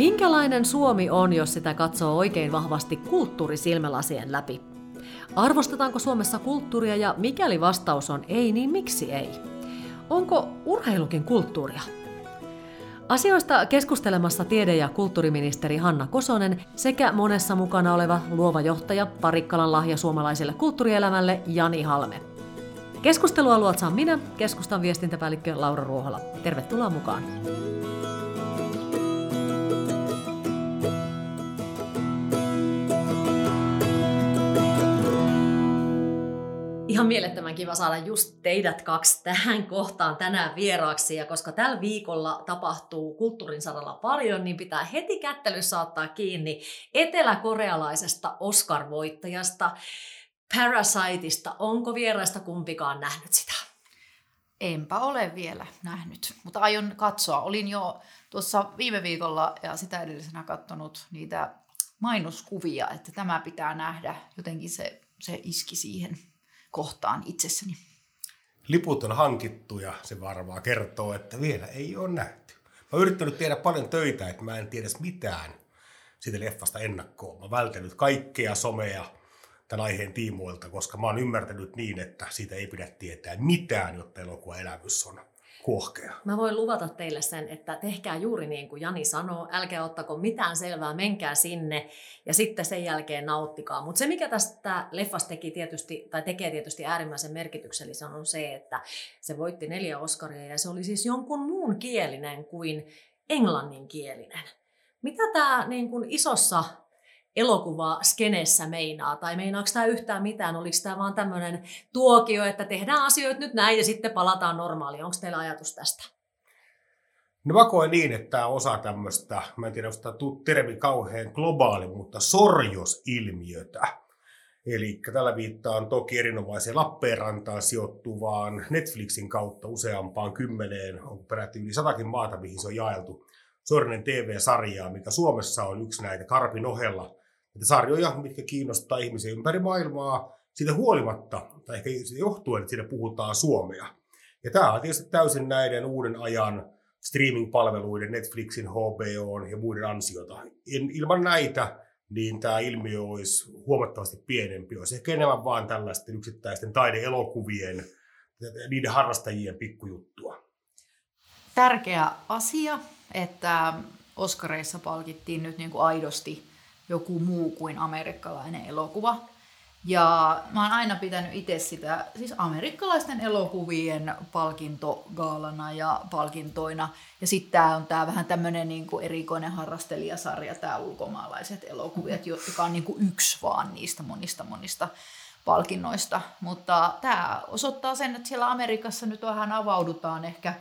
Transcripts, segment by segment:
Minkälainen Suomi on, jos sitä katsoo oikein vahvasti kulttuurisilmälasien läpi? Arvostetaanko Suomessa kulttuuria ja mikäli vastaus on ei, niin miksi ei? Onko urheilukin kulttuuria? Asioista keskustelemassa tiede- ja kulttuuriministeri Hanna Kosonen sekä monessa mukana oleva luova johtaja Parikkalan lahja suomalaiselle kulttuurielämälle Jani Halme. Keskustelua luotsaan minä, keskustan viestintäpäällikkö Laura Ruohola. Tervetuloa mukaan. Ihan mielettömän kiva saada just teidät kaksi tähän kohtaan tänään vieraaksi. Ja koska tällä viikolla tapahtuu kulttuurin saralla paljon, niin pitää heti kättely saattaa kiinni eteläkorealaisesta Oscar-voittajasta, Parasiteista. Onko vieraista kumpikaan nähnyt sitä? Enpä ole vielä nähnyt, mutta aion katsoa. Olin jo tuossa viime viikolla ja sitä edellisenä katsonut niitä mainoskuvia, että tämä pitää nähdä. Jotenkin se, se iski siihen kohtaan itsessäni. Liput on hankittu ja se varmaan kertoo, että vielä ei ole nähty. Mä oon yrittänyt tehdä paljon töitä, että mä en tiedä mitään siitä leffasta ennakkoon. Mä oon välttänyt kaikkea somea tämän aiheen tiimoilta, koska mä oon ymmärtänyt niin, että siitä ei pidä tietää mitään, jotta elokuva elämys on kuohkea. Mä voin luvata teille sen, että tehkää juuri niin kuin Jani sanoo, älkää ottako mitään selvää, menkää sinne ja sitten sen jälkeen nauttikaa. Mutta se, mikä tästä leffasta teki tietysti, tai tekee tietysti äärimmäisen merkityksellisen, on se, että se voitti neljä Oscaria ja se oli siis jonkun muun kielinen kuin englanninkielinen. Mitä tämä niin kuin isossa elokuva skenessä meinaa, tai meinaako tämä yhtään mitään, oliko tämä vaan tämmöinen tuokio, että tehdään asioita nyt näin ja sitten palataan normaaliin. Onko teillä ajatus tästä? No mä koen niin, että tämä osa tämmöistä, mä en tiedä, onko tämä termi kauhean globaali, mutta sorjosilmiötä. Eli tällä viittaan toki erinomaiseen Lappeenrantaan sijoittuvaan Netflixin kautta useampaan kymmeneen, on peräti yli satakin maata, mihin se on jaeltu. Sornen TV-sarjaa, mikä Suomessa on yksi näitä Karpin ohella että sarjoja, mitkä kiinnostaa ihmisiä ympäri maailmaa, siitä huolimatta, tai ehkä siitä johtuen, että siinä puhutaan suomea. Ja tämä on tietysti täysin näiden uuden ajan streaming-palveluiden, Netflixin, HBO ja muiden ansiota. Ilman näitä niin tämä ilmiö olisi huomattavasti pienempi. Olisi ehkä enemmän vaan tällaisten yksittäisten taideelokuvien, niiden harrastajien pikkujuttua. Tärkeä asia, että Oskareissa palkittiin nyt niin kuin aidosti joku muu kuin amerikkalainen elokuva. Ja mä oon aina pitänyt itse sitä siis amerikkalaisten elokuvien palkintogaalana ja palkintoina. Ja sitten tää on tää vähän tämmönen niinku erikoinen harrastelijasarja, tämä ulkomaalaiset elokuvat, joka on niinku yksi vaan niistä monista monista palkinnoista. Mutta tämä osoittaa sen, että siellä Amerikassa nyt vähän avaudutaan ehkä,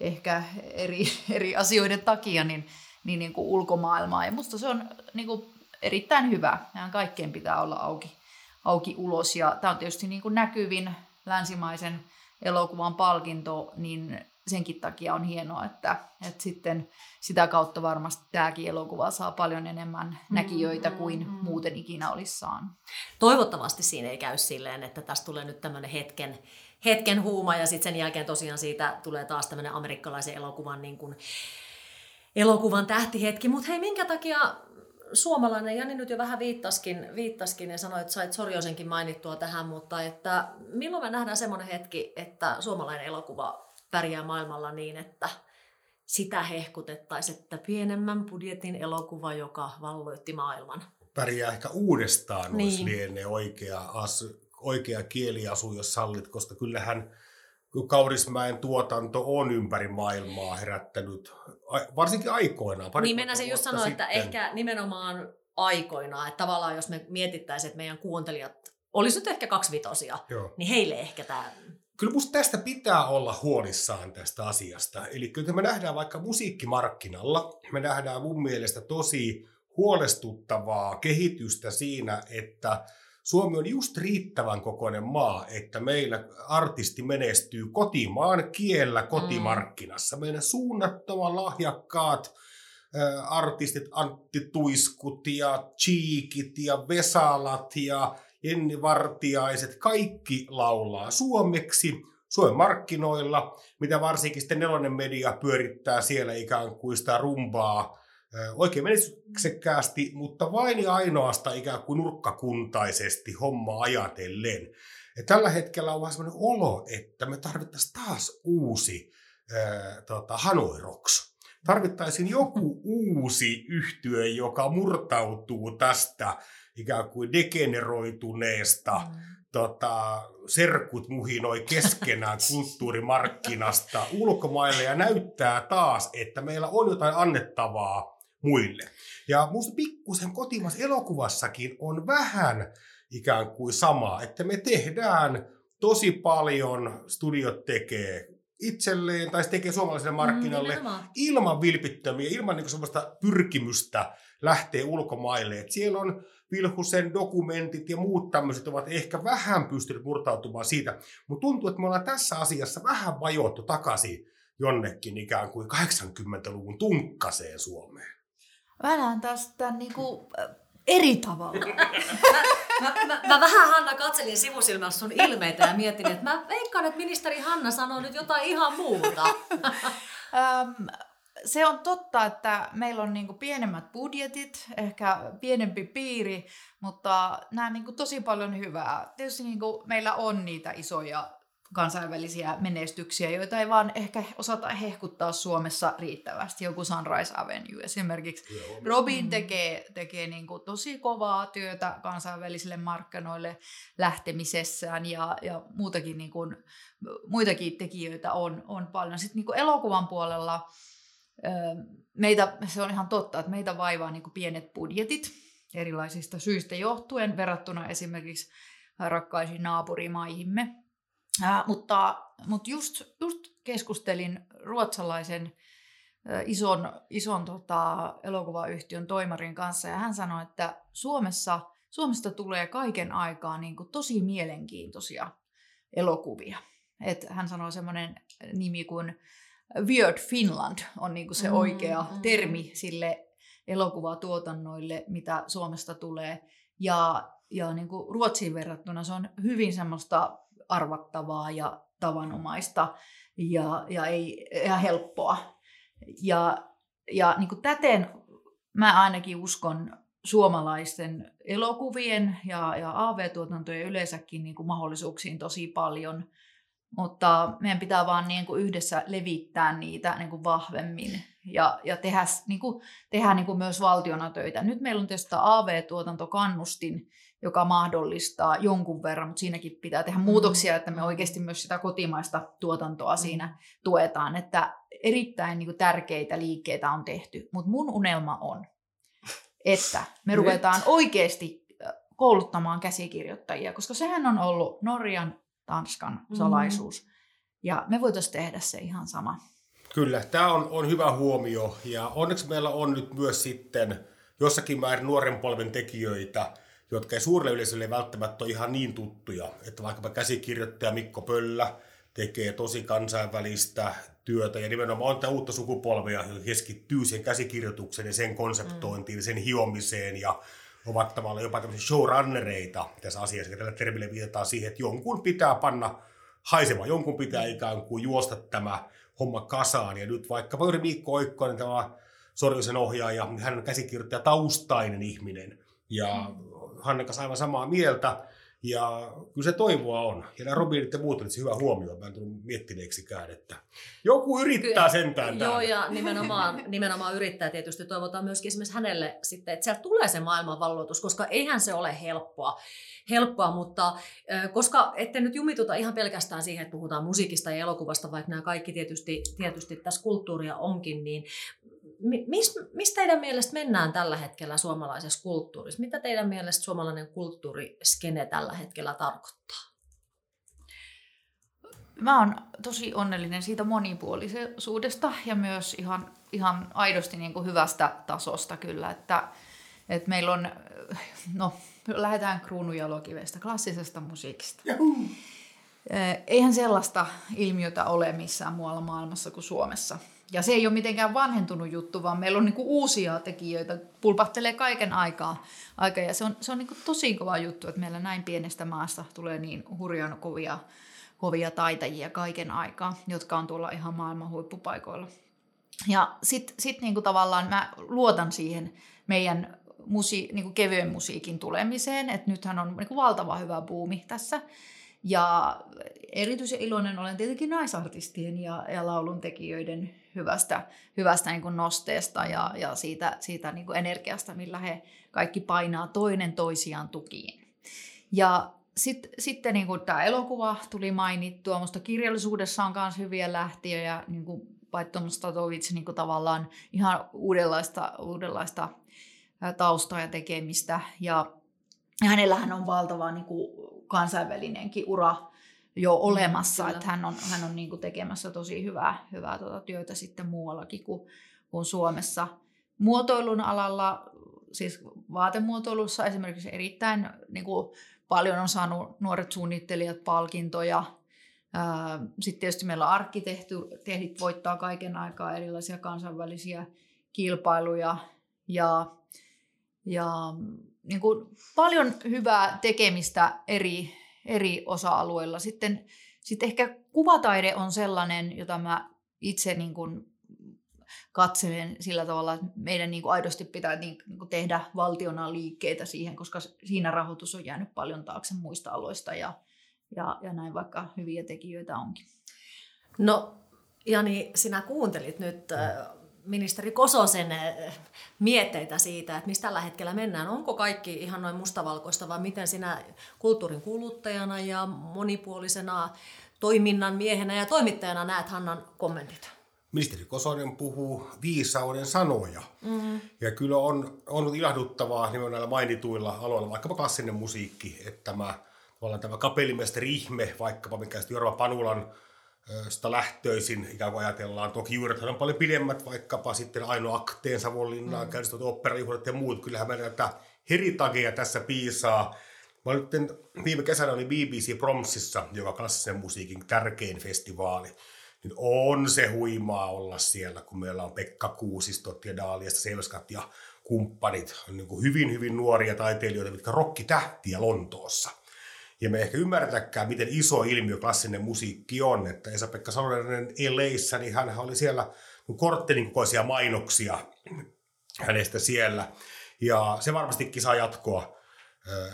ehkä eri, eri asioiden takia niin, niin, niin kuin ulkomaailmaa. Ja musta se on niin kuin erittäin hyvä. Mehän kaikkeen pitää olla auki, auki ulos. Ja tämä on tietysti niin kuin näkyvin länsimaisen elokuvan palkinto, niin senkin takia on hienoa, että, että sitten sitä kautta varmasti tämäkin elokuva saa paljon enemmän näkijöitä kuin mm-hmm. muuten ikinä olisi saanut. Toivottavasti siinä ei käy silleen, että tästä tulee nyt tämmöinen hetken, hetken huuma ja sitten sen jälkeen tosiaan siitä tulee taas tämmöinen amerikkalaisen elokuvan niin kuin, elokuvan tähtihetki. Mutta hei, minkä takia suomalainen, Jani nyt jo vähän viittaskin, viittaskin ja sanoi, että sait Sorjosenkin mainittua tähän, mutta että milloin me nähdään semmoinen hetki, että suomalainen elokuva pärjää maailmalla niin, että sitä hehkutettaisiin, että pienemmän budjetin elokuva, joka valloitti maailman. Pärjää ehkä uudestaan niin. olisi lienee oikea, asu, oikea kieliasu, jos sallit, koska kyllähän Kaurismäen tuotanto on ympäri maailmaa herättänyt, varsinkin aikoinaan. Niin mennä se just sanoa, että ehkä nimenomaan aikoinaan, että tavallaan jos me mietittäisiin, että meidän kuuntelijat olisi nyt ehkä kaksivitosia, Joo. niin heille ehkä tämä... Kyllä musta tästä pitää olla huolissaan tästä asiasta. Eli kyllä me nähdään vaikka musiikkimarkkinalla, me nähdään mun mielestä tosi huolestuttavaa kehitystä siinä, että Suomi on just riittävän kokoinen maa, että meillä artisti menestyy kotimaan kiellä kotimarkkinassa. Mm. Meidän suunnattoman lahjakkaat artistit, Antti Tuiskut ja Cheekit ja Vesalat ja Jenni Vartiaiset, kaikki laulaa suomeksi Suomen markkinoilla, mitä varsinkin sitten nelonen media pyörittää siellä ikään kuin sitä rumbaa oikein menestyksekkäästi, mutta vain ja ainoastaan ikään kuin nurkkakuntaisesti homma ajatellen. Ja tällä hetkellä on vähän sellainen olo, että me tarvittaisiin taas uusi ää, tota, Hanoi Rocks. Tarvittaisiin joku uusi yhtyö, joka murtautuu tästä ikään kuin degeneroituneesta mm. tota, serkut muhinoi keskenään kulttuurimarkkinasta ulkomaille ja näyttää taas, että meillä on jotain annettavaa muille. Ja minusta pikkusen kotimaisessa elokuvassakin on vähän ikään kuin samaa, että me tehdään tosi paljon, studiot tekee itselleen tai se tekee suomalaiselle markkinalle mm, ilman vilpittömiä, ilman niin sellaista pyrkimystä lähteä ulkomaille. Et siellä on Vilhusen dokumentit ja muut tämmöiset ovat ehkä vähän pystyneet murtautumaan siitä, mutta tuntuu, että me ollaan tässä asiassa vähän vajottu takaisin jonnekin ikään kuin 80-luvun tunkkaseen Suomeen. Mä näen taas tämän niin kuin, eri tavalla. mä, mä, mä, mä vähän Hanna katselin sivusilmässä sun ilmeitä ja mietin, että mä veikkaan, että ministeri Hanna sanoo nyt jotain ihan muuta. se on totta, että meillä on niinku pienemmät budjetit, ehkä pienempi piiri, mutta nämä niinku tosi paljon hyvää. Tietysti niinku meillä on niitä isoja kansainvälisiä menestyksiä, joita ei vaan ehkä osata hehkuttaa Suomessa riittävästi. Joku Sunrise Avenue esimerkiksi. Joo. Robin mm. tekee, tekee niin kuin tosi kovaa työtä kansainvälisille markkinoille lähtemisessään ja, ja muutakin, niin kuin, muitakin tekijöitä on, on paljon. Sitten niin kuin elokuvan puolella meitä, se on ihan totta, että meitä vaivaa niin kuin pienet budjetit erilaisista syistä johtuen verrattuna esimerkiksi rakkaisiin naapurimaihimme. Ää, mutta mutta just, just keskustelin ruotsalaisen ä, ison, ison tota, elokuvayhtiön toimarin kanssa ja hän sanoi, että Suomessa, Suomesta tulee kaiken aikaa niin kuin tosi mielenkiintoisia elokuvia. Et hän sanoi semmoinen nimi kuin Weird Finland on niin kuin se mm, oikea mm, termi sille elokuvatuotannoille, mitä Suomesta tulee. Ja, ja niin kuin Ruotsiin verrattuna se on hyvin semmoista arvattavaa ja tavanomaista ja, ja, ei, ja helppoa. Ja, ja niin kuin täten mä ainakin uskon suomalaisten elokuvien ja, ja AV-tuotantojen yleensäkin niin kuin mahdollisuuksiin tosi paljon – mutta meidän pitää vaan niin kuin yhdessä levittää niitä niin kuin vahvemmin ja, ja tehdä, niin kuin, tehdä niin kuin myös valtiona töitä. Nyt meillä on tietysti AV-tuotantokannustin, joka mahdollistaa jonkun verran, mutta siinäkin pitää tehdä muutoksia, että me oikeasti myös sitä kotimaista tuotantoa mm. siinä tuetaan. Että erittäin niin kuin tärkeitä liikkeitä on tehty, mutta mun unelma on, että me ruvetaan oikeasti kouluttamaan käsikirjoittajia, koska sehän on ollut Norjan Tanskan mm. salaisuus. Mm. Ja me voitaisiin tehdä se ihan sama. Kyllä, tämä on, on hyvä huomio. Ja onneksi meillä on nyt myös sitten jossakin määrin nuoren polven tekijöitä, jotka ei suurelle yleisölle välttämättä ole ihan niin tuttuja. Että vaikkapa käsikirjoittaja Mikko Pöllä tekee tosi kansainvälistä työtä ja nimenomaan on tämä uutta sukupolvea, joka keskittyy sen käsikirjoitukseen ja sen konseptointiin, mm. sen hiomiseen ja ovat tavallaan jopa tämmöisiä showrunnereita tässä asiassa. Tällä termillä viitataan siihen, että jonkun pitää panna haisemaan, jonkun pitää ikään kuin juosta tämä homma kasaan. Ja nyt vaikka juuri Miikko Oikkonen, tämä Sorjosen ohjaaja, niin hän on käsikirjoittaja taustainen ihminen. Ja mm. Hanne kanssa aivan samaa mieltä. Ja kyllä se toivoa on. Ja nämä Robinit ja muut olisi hyvä huomio. Mä en tullut miettineeksikään, että joku yrittää kyllä, sentään Joo, ja nimenomaan, nimenomaan yrittää tietysti. Toivotaan myöskin esimerkiksi hänelle sitten, että sieltä tulee se maailmanvalloitus, koska eihän se ole helppoa. helppoa mutta koska ette nyt jumituta ihan pelkästään siihen, että puhutaan musiikista ja elokuvasta, vaikka nämä kaikki tietysti, tietysti tässä kulttuuria onkin, niin mistä mis teidän mielestä mennään tällä hetkellä suomalaisessa kulttuurissa? Mitä teidän mielestä suomalainen kulttuuriskene tällä hetkellä tarkoittaa? Mä oon tosi onnellinen siitä monipuolisuudesta ja myös ihan, ihan aidosti niin kuin hyvästä tasosta kyllä, että, että meillä on, no lähdetään kruunujalokivestä, klassisesta musiikista. Juhu. Eihän sellaista ilmiötä ole missään muualla maailmassa kuin Suomessa. Ja se ei ole mitenkään vanhentunut juttu, vaan meillä on niinku uusia tekijöitä, pulpahtelee kaiken aikaa. Aika, ja se on, se on niinku tosi kova juttu, että meillä näin pienestä maasta tulee niin hurjan kovia, kovia taitajia kaiken aikaa, jotka on tuolla ihan maailman huippupaikoilla. Ja sitten sit niinku tavallaan mä luotan siihen meidän musi, niinku kevyen musiikin tulemiseen, että nythän on niinku valtava hyvä buumi tässä. Ja erityisen iloinen olen tietenkin naisartistien ja, ja lauluntekijöiden hyvästä, hyvästä niin kuin nosteesta ja, ja siitä, siitä niin kuin energiasta, millä he kaikki painaa toinen toisiaan tukiin. Ja sit, sitten niin kuin tämä elokuva tuli mainittua, minusta kirjallisuudessa on myös hyviä lähtiöjä, niin kuin Paittom Statovic niin kuin tavallaan ihan uudenlaista, uudenlaista taustaa ja tekemistä. Ja hänellähän on valtava niin kuin kansainvälinenkin ura jo mm, olemassa, Kyllä. että hän on, hän on niin kuin tekemässä tosi hyvää, hyvää tuota työtä sitten muuallakin kuin, kuin Suomessa. Muotoilun alalla, siis vaatemuotoilussa esimerkiksi erittäin niin kuin paljon on saanut nuoret suunnittelijat palkintoja. Sitten tietysti meillä arkkitehdit voittaa kaiken aikaa erilaisia kansainvälisiä kilpailuja ja, ja niin kuin paljon hyvää tekemistä eri, eri osa-alueilla. Sitten, sitten ehkä kuvataide on sellainen, jota mä itse niin kuin katselen sillä tavalla, että meidän niin kuin aidosti pitää niin kuin tehdä valtiona liikkeitä siihen, koska siinä rahoitus on jäänyt paljon taakse muista aloista ja, ja, ja näin vaikka hyviä tekijöitä onkin. No Jani, sinä kuuntelit nyt ministeri Kososen eh, mietteitä siitä, että mistä tällä hetkellä mennään. Onko kaikki ihan noin mustavalkoista vai miten sinä kulttuurin kuluttajana ja monipuolisena toiminnan miehenä ja toimittajana näet Hannan kommentit? Ministeri Kosonen puhuu viisauden sanoja. Mm-hmm. Ja kyllä on, on ilahduttavaa nimenomaan näillä mainituilla aloilla, vaikkapa klassinen musiikki, että tämä, tämä kapellimestari ihme, vaikkapa mikä Jorma Panulan sitä lähtöisin ikään kuin ajatellaan. Toki juurethan on paljon pidemmät, vaikkapa sitten Aino Akteen, Savonlinnaan, mm. käynnistyvät operajuhlat ja muut. Kyllähän meidän näitä heritageja tässä piisaa. Mä nyt viime kesänä oli BBC Promsissa, joka klassisen musiikin tärkein festivaali. Niin on se huimaa olla siellä, kun meillä on Pekka Kuusistot ja Daaliasta Selskat ja kumppanit. On niin hyvin, hyvin nuoria taiteilijoita, mitkä rokkitähtiä Lontoossa. Ja me ehkä ymmärretäkään, miten iso ilmiö klassinen musiikki on. Että Esa-Pekka Salonen LAissa, niin hän oli siellä korttelin kokoisia mainoksia hänestä siellä. Ja se varmastikin saa jatkoa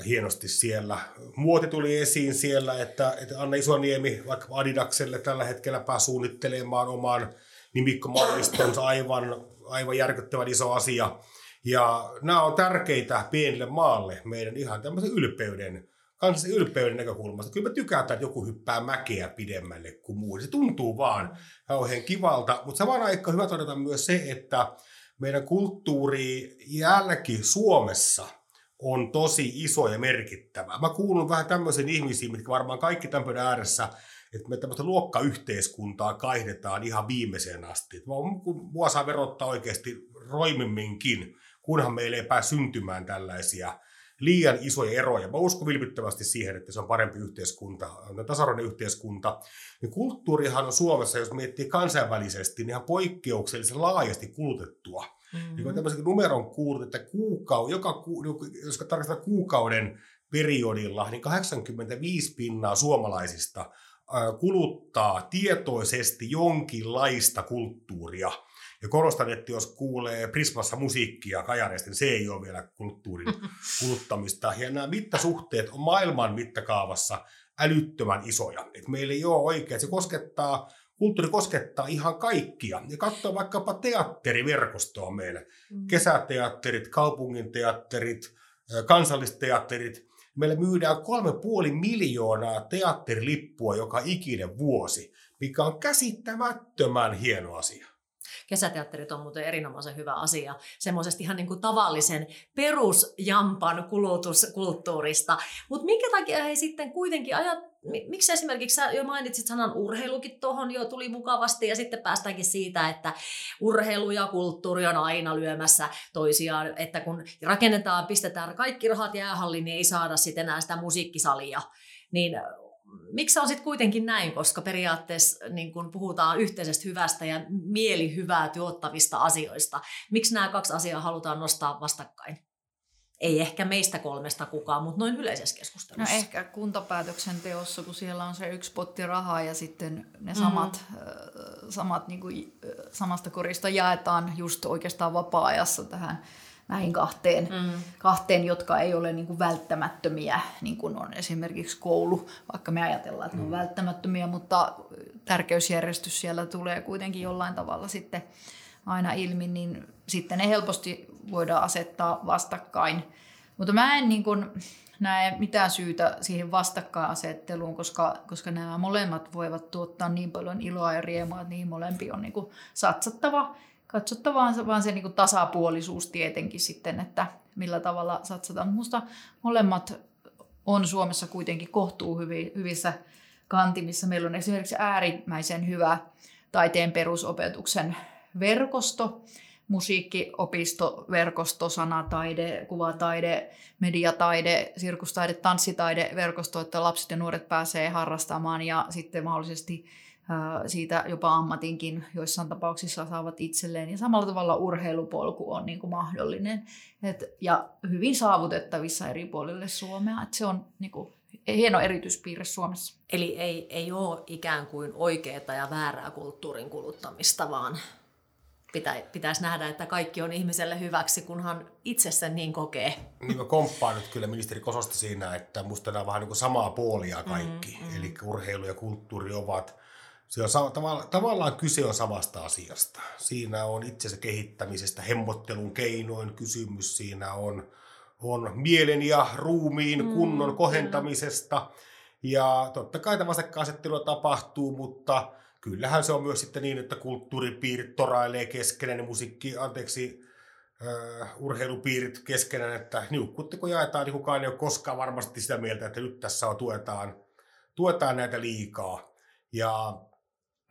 hienosti siellä. Muoti tuli esiin siellä, että, että Anna Isoniemi vaikka Adidakselle tällä hetkellä pääsi suunnittelemaan oman nimikkomallistonsa aivan, aivan järkyttävän iso asia. Ja nämä on tärkeitä pienille maalle, meidän ihan tämmöisen ylpeyden kansallisen ylpeyden näkökulmasta. Kyllä me tykätään, että joku hyppää mäkeä pidemmälle kuin muu. Se tuntuu vaan kauhean kivalta, mutta samaan aikaan hyvä todeta myös se, että meidän kulttuuri jälki Suomessa on tosi iso ja merkittävä. Mä kuulun vähän tämmöisiin ihmisiin, mitkä varmaan kaikki tämän ääressä, että me tämmöistä luokkayhteiskuntaa kaihdetaan ihan viimeiseen asti. Mua saa verottaa oikeasti roimimminkin, kunhan meille ei pääse syntymään tällaisia liian isoja eroja. Mä uskon vilpittömästi siihen, että se on parempi yhteiskunta, tasa-arvoinen yhteiskunta. Niin kulttuurihan on Suomessa, jos miettii kansainvälisesti, niin ihan poikkeuksellisen laajasti kulutettua. Mm-hmm. Niin tämmöisen numeron kuulut, että kuukau, joka, jos tarkastetaan kuukauden periodilla, niin 85 pinnaa suomalaisista kuluttaa tietoisesti jonkinlaista kulttuuria – ja korostan, että jos kuulee Prismassa musiikkia kajareista, niin se ei ole vielä kulttuurin kuluttamista. Ja nämä mittasuhteet on maailman mittakaavassa älyttömän isoja. Et meillä ei ole oikein, se koskettaa, kulttuuri koskettaa ihan kaikkia. Ja katsoa vaikkapa teatteriverkostoa meillä. Mm. Kesäteatterit, kaupunginteatterit, kansallisteatterit. Meillä myydään kolme puoli miljoonaa teatterilippua joka ikinen vuosi, mikä on käsittämättömän hieno asia. Kesäteatterit on muuten erinomaisen hyvä asia. Semmoisesta ihan niin kuin tavallisen perusjampan kulutuskulttuurista. Mutta minkä takia he sitten kuitenkin ajat, miksi esimerkiksi sä jo mainitsit sanan urheilukin tuohon jo tuli mukavasti ja sitten päästäänkin siitä, että urheilu ja kulttuuri on aina lyömässä toisiaan, että kun rakennetaan, pistetään kaikki rahat jäähalliin, niin ei saada sitten enää sitä musiikkisalia. Niin miksi on sitten kuitenkin näin, koska periaatteessa niin kun puhutaan yhteisestä hyvästä ja mielihyvää tuottavista asioista. Miksi nämä kaksi asiaa halutaan nostaa vastakkain? ei ehkä meistä kolmesta kukaan, mutta noin yleisessä No keskustelussa. ehkä kuntapäätöksenteossa, kun siellä on se yksi potti rahaa ja sitten ne samat, mm. samat niin kuin, samasta korista jaetaan just oikeastaan vapaa-ajassa tähän näihin kahteen, mm. kahteen jotka ei ole niin kuin välttämättömiä, niin kuin on esimerkiksi koulu, vaikka me ajatellaan, että ne on välttämättömiä, mutta tärkeysjärjestys siellä tulee kuitenkin jollain tavalla sitten aina ilmi, niin sitten ne helposti voidaan asettaa vastakkain. Mutta mä en niin kuin näe mitään syytä siihen vastakkainasetteluun, koska, koska nämä molemmat voivat tuottaa niin paljon iloa ja riemua, että niihin molempiin on niin kuin satsattava. Katsottava vaan, vaan se niin kuin tasapuolisuus tietenkin sitten, että millä tavalla satsataan. Minusta molemmat on Suomessa kuitenkin kohtuu hyvi, hyvissä kantimissa. Meillä on esimerkiksi äärimmäisen hyvä taiteen perusopetuksen verkosto, musiikkiopistoverkosto, sanataide, kuvataide, mediataide, sirkustaide, tanssitaide, verkosto, että lapset ja nuoret pääsee harrastamaan ja sitten mahdollisesti siitä jopa ammatinkin joissain tapauksissa saavat itselleen. Ja samalla tavalla urheilupolku on niin kuin mahdollinen Et, ja hyvin saavutettavissa eri puolille Suomea. Et se on niin kuin, hieno erityispiirre Suomessa. Eli ei, ei ole ikään kuin oikeaa ja väärää kulttuurin kuluttamista, vaan pitä, pitäisi nähdä, että kaikki on ihmiselle hyväksi, kunhan itse sen niin kokee. Niin mä komppaan nyt kyllä ministeri Kososta siinä, että musta nämä on vähän niin kuin samaa puolia kaikki. Mm, mm. Eli urheilu ja kulttuuri ovat, se on tavallaan, tavallaan kyse on samasta asiasta. Siinä on itsensä kehittämisestä, hemmottelun keinoin kysymys, siinä on, on mielen ja ruumiin kunnon mm, kohentamisesta. Kyllä. Ja totta kai tämä vastakkainasettelua tapahtuu, mutta kyllähän se on myös sitten niin, että kulttuuripiirit torailee keskenään ja musiikki, anteeksi, uh, urheilupiirit keskenään, että niukkuutta kun jaetaan, niin kukaan ei ole koskaan varmasti sitä mieltä, että nyt tässä on, tuetaan, tuetaan näitä liikaa. Ja,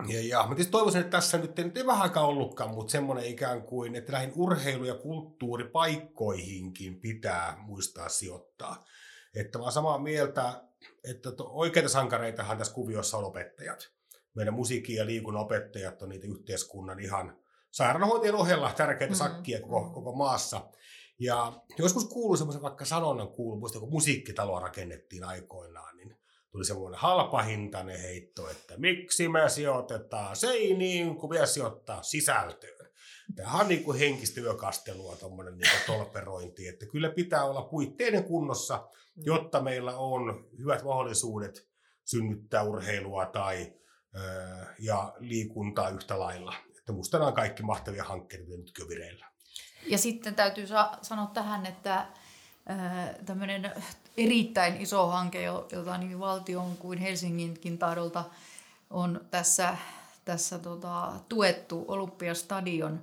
ja, ja mä tietysti toivoisin, että tässä nyt, nyt ei vähän aikaa ollutkaan, mutta semmoinen ikään kuin, että näihin urheilu- ja kulttuuripaikkoihinkin pitää muistaa sijoittaa. Että mä samaa mieltä, että oikeita sankareitahan tässä kuviossa on opettajat meidän musiikki- ja liikunnan opettajat on niitä yhteiskunnan ihan sairaanhoitajien ohella tärkeitä mm-hmm. sakkia koko, koko maassa. Ja joskus kuului semmoisen vaikka sanonnan kuulu, muista kun musiikkitaloa rakennettiin aikoinaan, niin tuli semmoinen halpahintainen heitto, että miksi me sijoitetaan seiniin, kun me sijoittaa sisältöön. Tämä on niin kuin henkistä yökastelua, tuommoinen niin tolperointi, että kyllä pitää olla puitteiden kunnossa, mm. jotta meillä on hyvät mahdollisuudet synnyttää urheilua tai ja liikuntaa yhtä lailla. Että musta nämä on kaikki mahtavia hankkeita, mitä nytkin on vireillä. Ja sitten täytyy sa- sanoa tähän, että tämmöinen erittäin iso hanke, jota niin valtion kuin Helsinginkin tahdolta on tässä, tässä tota, tuettu Olympiastadion,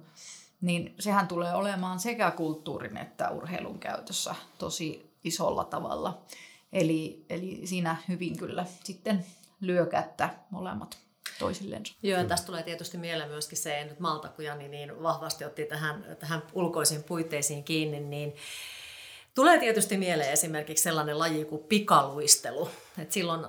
niin sehän tulee olemaan sekä kulttuurin että urheilun käytössä tosi isolla tavalla. Eli, eli siinä hyvin kyllä sitten lyö kättä molemmat toisilleen. Joo, tästä tulee tietysti mieleen myöskin se, että Malta, kun Jani niin vahvasti otti tähän, tähän ulkoisiin puitteisiin kiinni, niin tulee tietysti mieleen esimerkiksi sellainen laji kuin pikaluistelu. Et silloin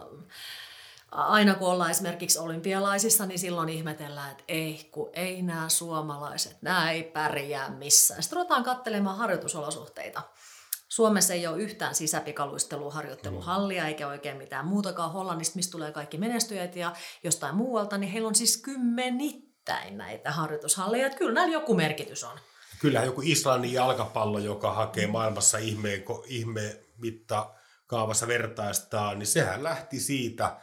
aina kun ollaan esimerkiksi olympialaisissa, niin silloin ihmetellään, että ei, kun ei nämä suomalaiset, nämä ei pärjää missään. Sitten ruvetaan katselemaan harjoitusolosuhteita. Suomessa ei ole yhtään sisäpikaluisteluharjoitteluhallia eikä oikein mitään muutakaan. Hollannista, mistä tulee kaikki menestyjät ja jostain muualta, niin heillä on siis kymmenittäin näitä harjoitushalleja. Että kyllä näillä joku merkitys on. Kyllähän joku Islannin jalkapallo, joka hakee maailmassa ihmeen, ihme mittakaavassa vertaistaan, niin sehän lähti siitä,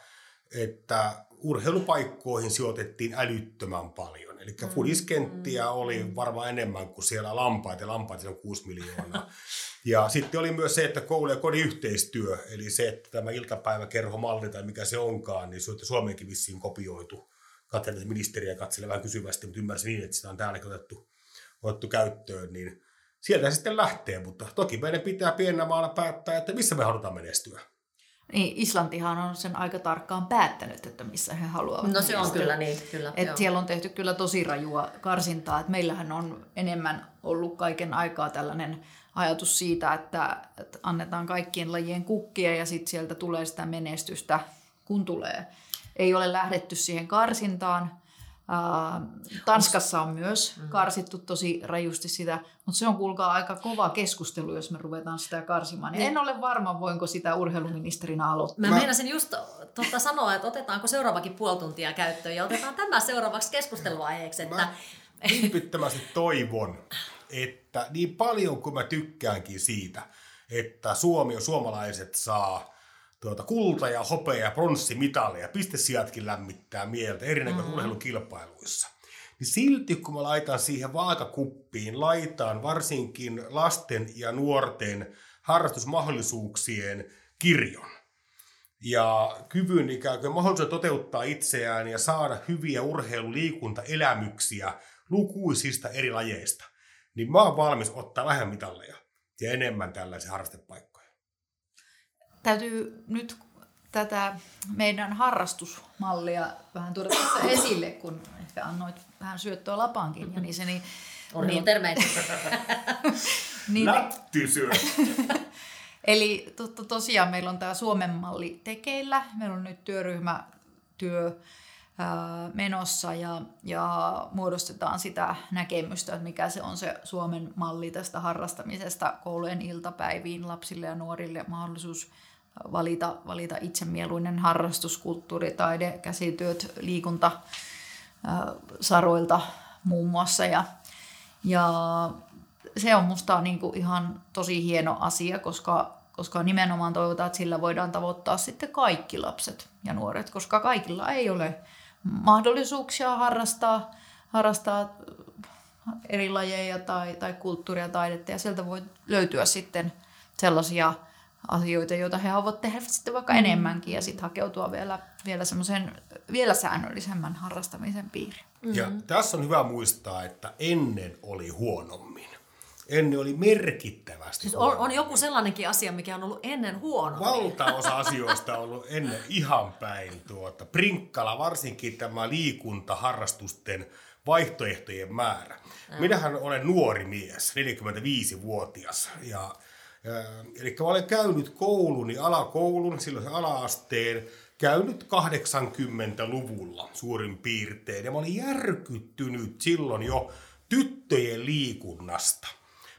että urheilupaikkoihin sijoitettiin älyttömän paljon. Eli mm. fudiskenttiä oli varmaan enemmän kuin siellä lampaita, ja lampaita on 6 miljoonaa. Ja sitten oli myös se, että koulu- ja kodin yhteistyö, eli se, että tämä iltapäiväkerhomalli tai mikä se onkaan, niin se on Suomeenkin vissiin kopioitu. Katselin ministeriä katselemaan vähän kysyvästi, mutta ymmärsin niin, että sitä on täälläkin otettu, otettu käyttöön, niin sieltä sitten lähtee, mutta toki meidän pitää pienenä maana päättää, että missä me halutaan menestyä. Niin, Islantihan on sen aika tarkkaan päättänyt, että missä he haluavat. No se on kyllä niin, kyllä. Et siellä on tehty kyllä tosi rajua karsintaa. Et meillähän on enemmän ollut kaiken aikaa tällainen ajatus siitä, että, että annetaan kaikkien lajien kukkia ja sitten sieltä tulee sitä menestystä, kun tulee. Ei ole lähdetty siihen karsintaan, Tanskassa on myös mm. karsittu tosi rajusti sitä, mutta se on kuulkaa aika kova keskustelu, jos me ruvetaan sitä karsimaan. Niin. En ole varma, voinko sitä urheiluministerinä aloittaa. Mä meinasin just tuota sanoa, että otetaanko seuraavakin puoli tuntia käyttöön ja otetaan tämä seuraavaksi keskusteluaiheeksi. Että... Mä vilpittömästi toivon, että niin paljon kuin mä tykkäänkin siitä, että Suomi ja suomalaiset saa tuota, kulta- ja hopea- ja pronssimitaleja, pistesijatkin lämmittää mieltä erinäköisissä mm-hmm. urheilukilpailuissa. Niin silti kun mä laitan siihen vaakakuppiin, laitan varsinkin lasten ja nuorten harrastusmahdollisuuksien kirjon ja kyvyn ikään kuin mahdollisuus toteuttaa itseään ja saada hyviä urheiluliikuntaelämyksiä lukuisista eri lajeista, niin mä oon valmis ottaa vähän mitalleja ja enemmän tällaisia harrastepaikkoja täytyy nyt tätä meidän harrastusmallia vähän tuoda tässä esille, kun ehkä annoit vähän syöttöä Lapankin. Ja niin se, niin, niin, termeitä. niin, Lättisyö. Eli to, to, tosiaan meillä on tämä Suomen malli tekeillä. Meillä on nyt työryhmätyö ää, menossa ja, ja muodostetaan sitä näkemystä, että mikä se on se Suomen malli tästä harrastamisesta koulujen iltapäiviin lapsille ja nuorille mahdollisuus valita, valita itsemieluinen harrastus, kulttuuri, taide, käsityöt, liikunta saroilta muun muassa. Ja, ja se on musta niin kuin ihan tosi hieno asia, koska, koska nimenomaan toivotaan, että sillä voidaan tavoittaa sitten kaikki lapset ja nuoret, koska kaikilla ei ole mahdollisuuksia harrastaa, harrastaa eri lajeja tai, tai kulttuuria, taidetta ja sieltä voi löytyä sitten sellaisia asioita, joita he haluavat tehdä sitten vaikka mm. enemmänkin ja sitten hakeutua vielä, vielä semmoisen vielä säännöllisemmän harrastamisen piiriin. Mm. Ja tässä on hyvä muistaa, että ennen oli huonommin. Ennen oli merkittävästi siis on, on joku sellainenkin asia, mikä on ollut ennen huonommin. Valtaosa asioista on ollut ennen ihan päin. Tuota. Prinkkala, varsinkin tämä liikuntaharrastusten vaihtoehtojen määrä. Mm. Minähän olen nuori mies, 45-vuotias, ja Eli mä olen käynyt kouluni, alakoulun, silloin ala-asteen, käynyt 80-luvulla suurin piirtein. Ja mä olin järkyttynyt silloin jo tyttöjen liikunnasta.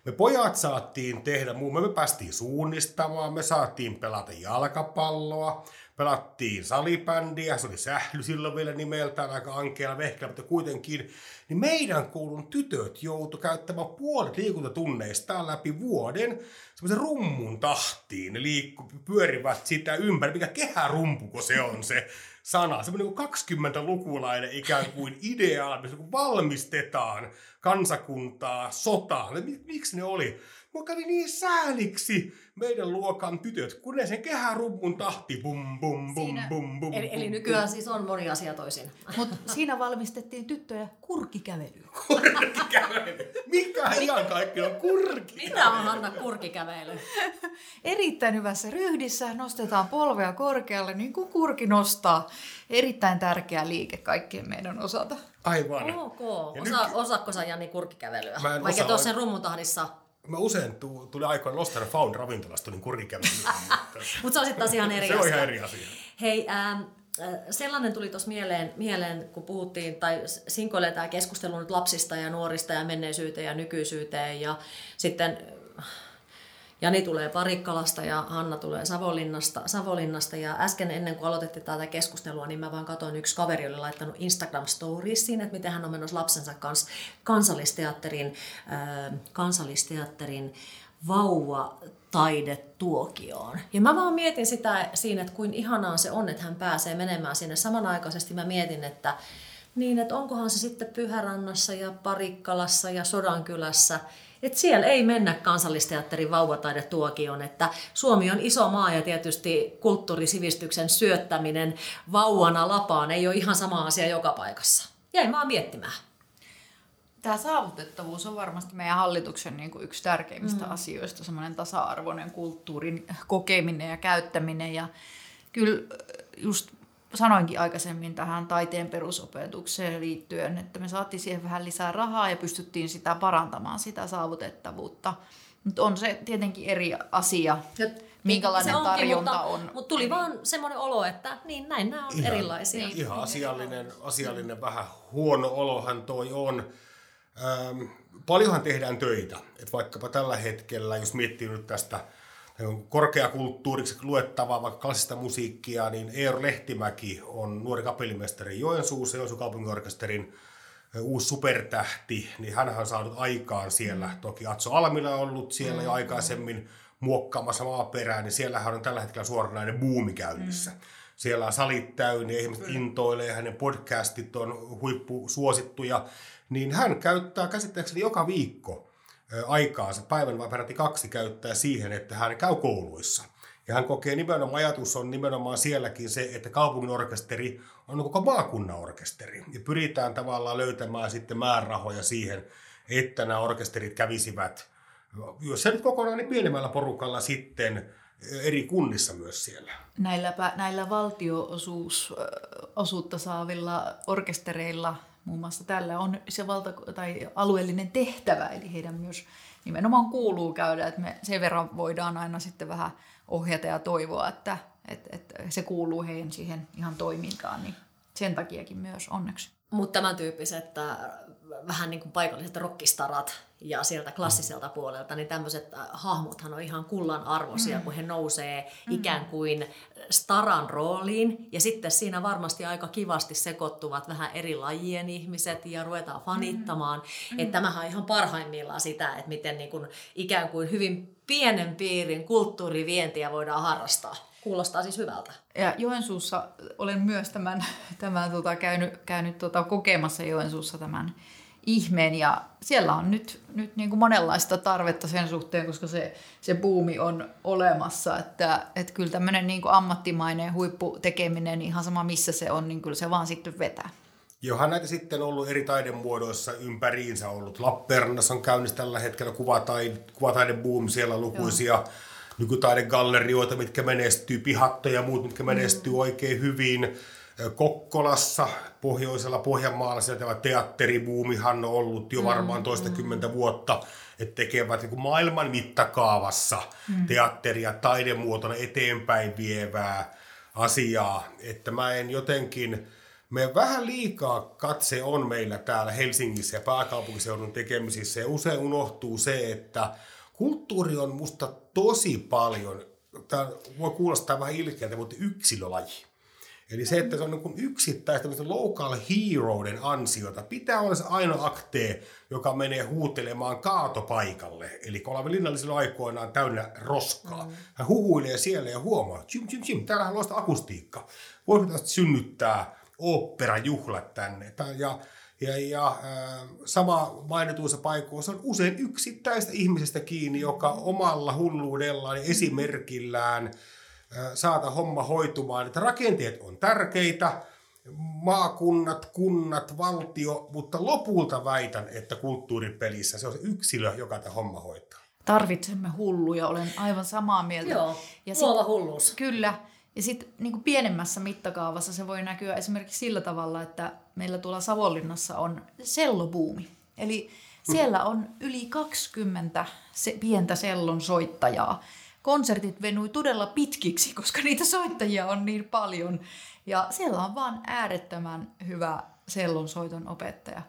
Me pojat saatiin tehdä, me päästiin suunnistamaan, me saatiin pelata jalkapalloa, pelattiin salibändiä, se oli sähly silloin vielä nimeltään, aika ankealla vehkeä, mutta kuitenkin, niin meidän koulun tytöt joutu käyttämään puolet liikuntatunneistaan läpi vuoden semmoisen rummun tahtiin. Ne liikku, pyörivät sitä ympäri, mikä kehärumpu, se on se sana. Semmoinen 20-lukulainen ikään kuin ideaali, missä valmistetaan kansakuntaa sotaan. Miksi ne oli? Mua kävi niin sääliksi meidän luokan tytöt, kun ne sen kehärummun tahti bum bum bum siinä, bum bum. Eli, eli nykyään bum. siis on moni asia toisin. Mutta siinä valmistettiin tyttöjä kurkikävelyä. Kurkikävely. Mikä ihan kaikki on kurkikävely? Mitä on Hanna kurkikävely? Erittäin hyvässä ryhdissä nostetaan polvea korkealle niin kuin kurki nostaa. Erittäin tärkeä liike kaikkien meidän osalta. Aivan. Ok. Osa, nyt... Osaatko sä Jani kurkikävelyä? Vaikka tuossa sen rummutahdissa mä usein tu, tuli aikoina Lost and Found ravintolasta niin kurikävelyä. Mutta se on sitten taas ihan eri se asia. Se on ihan eri asia. Hei, ähm, sellainen tuli tuossa mieleen, mieleen, kun puhuttiin tai sinkoilee tämä keskustelu nyt lapsista ja nuorista ja menneisyyteen ja nykyisyyteen ja sitten Jani tulee Parikkalasta ja Hanna tulee Savolinnasta, Savolinnasta. Ja äsken ennen kuin aloitettiin tätä keskustelua, niin mä vaan katsoin, yksi kaveri oli laittanut Instagram Storiesiin, että miten hän on menossa lapsensa kanssa kansallisteatterin, äh, kansallisteatterin vauva taidetuokioon. Ja mä vaan mietin sitä siinä, että kuin ihanaa se on, että hän pääsee menemään sinne. Samanaikaisesti mä mietin, että niin, että onkohan se sitten Pyhärannassa ja Parikkalassa ja Sodankylässä, että siellä ei mennä kansallisteatterin vauvataidetuokioon, että Suomi on iso maa ja tietysti kulttuurisivistyksen syöttäminen vauvana lapaan ei ole ihan sama asia joka paikassa. Jäin vaan miettimään. Tämä saavutettavuus on varmasti meidän hallituksen niin kuin yksi tärkeimmistä mm. asioista, semmoinen tasa-arvoinen kulttuurin kokeminen ja käyttäminen. Ja kyllä just sanoinkin aikaisemmin tähän taiteen perusopetukseen liittyen, että me saatiin siihen vähän lisää rahaa ja pystyttiin sitä parantamaan, sitä saavutettavuutta. Mutta on se tietenkin eri asia minkälainen onkin, tarjonta mutta, on. Mutta tuli vaan semmoinen olo, että niin näin nämä on Ihan- erilaisia. niin. Ihan asiallinen, asiallinen vähän huono olohan toi on. Ähm, paljonhan tehdään töitä. Et vaikkapa tällä hetkellä, jos miettii nyt tästä korkeakulttuuriksi luettavaa vaikka klassista musiikkia, niin Eero Lehtimäki on nuori kapellimestari Joensuussa, Joensuun kaupunginorkesterin uusi supertähti, niin hän on saanut aikaan siellä. Toki Atso Almila on ollut siellä jo aikaisemmin muokkaamassa maaperää, niin siellähän on tällä hetkellä suoranainen buumi käynnissä. Siellä on salit täynnä, ihmiset intoilee, hänen podcastit on huippusuosittuja, niin hän käyttää käsittääkseni joka viikko aikaansa, päivän vai peräti kaksi käyttää siihen, että hän käy kouluissa. Ja hän kokee nimenomaan, ajatus on nimenomaan sielläkin se, että kaupungin orkesteri on koko maakunnan orkesteri. Ja pyritään tavallaan löytämään sitten määrärahoja siihen, että nämä orkesterit kävisivät, jos se nyt kokonaan, niin pienemmällä porukalla sitten eri kunnissa myös siellä. Näillä, näillä valtioosuutta saavilla orkestereilla, muun muassa tällä on se valta- tai alueellinen tehtävä, eli heidän myös nimenomaan kuuluu käydä, että me sen verran voidaan aina sitten vähän ohjata ja toivoa, että, että, että se kuuluu heidän siihen ihan toimintaan, niin sen takiakin myös onneksi. Mutta tämän tyyppiset äh, vähän niin kuin paikalliset rockistarat ja sieltä klassiselta puolelta, niin tämmöiset äh, hahmothan on ihan kullan arvoisia, mm. kun he nousee mm. ikään kuin staran rooliin. Ja sitten siinä varmasti aika kivasti sekoittuvat vähän eri lajien ihmiset ja ruvetaan fanittamaan. Mm. Että tämähän on ihan parhaimmillaan sitä, että miten niin kuin ikään kuin hyvin pienen piirin kulttuurivientiä voidaan harrastaa. Kuulostaa siis hyvältä. Ja Joensuussa olen myös tämän, tämän tota, käynyt, käynyt tota, kokemassa Joensuussa tämän ihmeen ja siellä on nyt, nyt niin kuin monenlaista tarvetta sen suhteen, koska se, se buumi on olemassa, että, että kyllä tämmöinen niin kuin ammattimainen huipputekeminen, ihan sama missä se on, niin kyllä se vaan sitten vetää. Johan näitä sitten ollut eri taidemuodoissa ympäriinsä ollut. Lappeenrannassa on käynnissä tällä hetkellä kuvataide, kuvataidebuumi, siellä on lukuisia Joo. nykytaidegallerioita, mitkä menestyy, pihattoja ja muut, mitkä menestyy mm. oikein hyvin. Kokkolassa, pohjoisella Pohjanmaalla, sieltä tämä teatteribuumihan on ollut jo varmaan toistakymmentä vuotta, että tekevät niin maailman mittakaavassa mm. teatteria taidemuotona eteenpäin vievää asiaa, että mä en jotenkin, me vähän liikaa katse on meillä täällä Helsingissä ja pääkaupunkiseudun tekemisissä ja usein unohtuu se, että kulttuuri on musta tosi paljon, tämä voi kuulostaa vähän ilkeältä, mutta yksilölaji. Eli se, että se on niin yksittäistä local heroiden ansiota. Pitää olla se ainoa aktee, joka menee huutelemaan kaatopaikalle. Eli kun olemme linnallisilla aikoinaan täynnä roskaa. Mm. Hän huhuilee siellä ja huomaa, tjum, tjum, täällähän on loista akustiikka. Voisiko tästä synnyttää oopperajuhlat tänne. Ja, ja, ja äh, sama mainituissa paikoissa on usein yksittäistä ihmisestä kiinni, joka omalla hulluudellaan ja esimerkillään saata homma hoitumaan, että rakenteet on tärkeitä, maakunnat, kunnat, valtio, mutta lopulta väitän, että kulttuuripelissä se on se yksilö, joka tämä homma hoitaa. Tarvitsemme hulluja, olen aivan samaa mieltä. Joo, ja luova hulluus. Kyllä. Ja sitten niin pienemmässä mittakaavassa se voi näkyä esimerkiksi sillä tavalla, että meillä tuolla Savonlinnassa on sellobuumi. Eli siellä on yli 20 se, pientä sellon soittajaa konsertit venui todella pitkiksi, koska niitä soittajia on niin paljon. Ja siellä on vaan äärettömän hyvä sellonsoiton opettaja.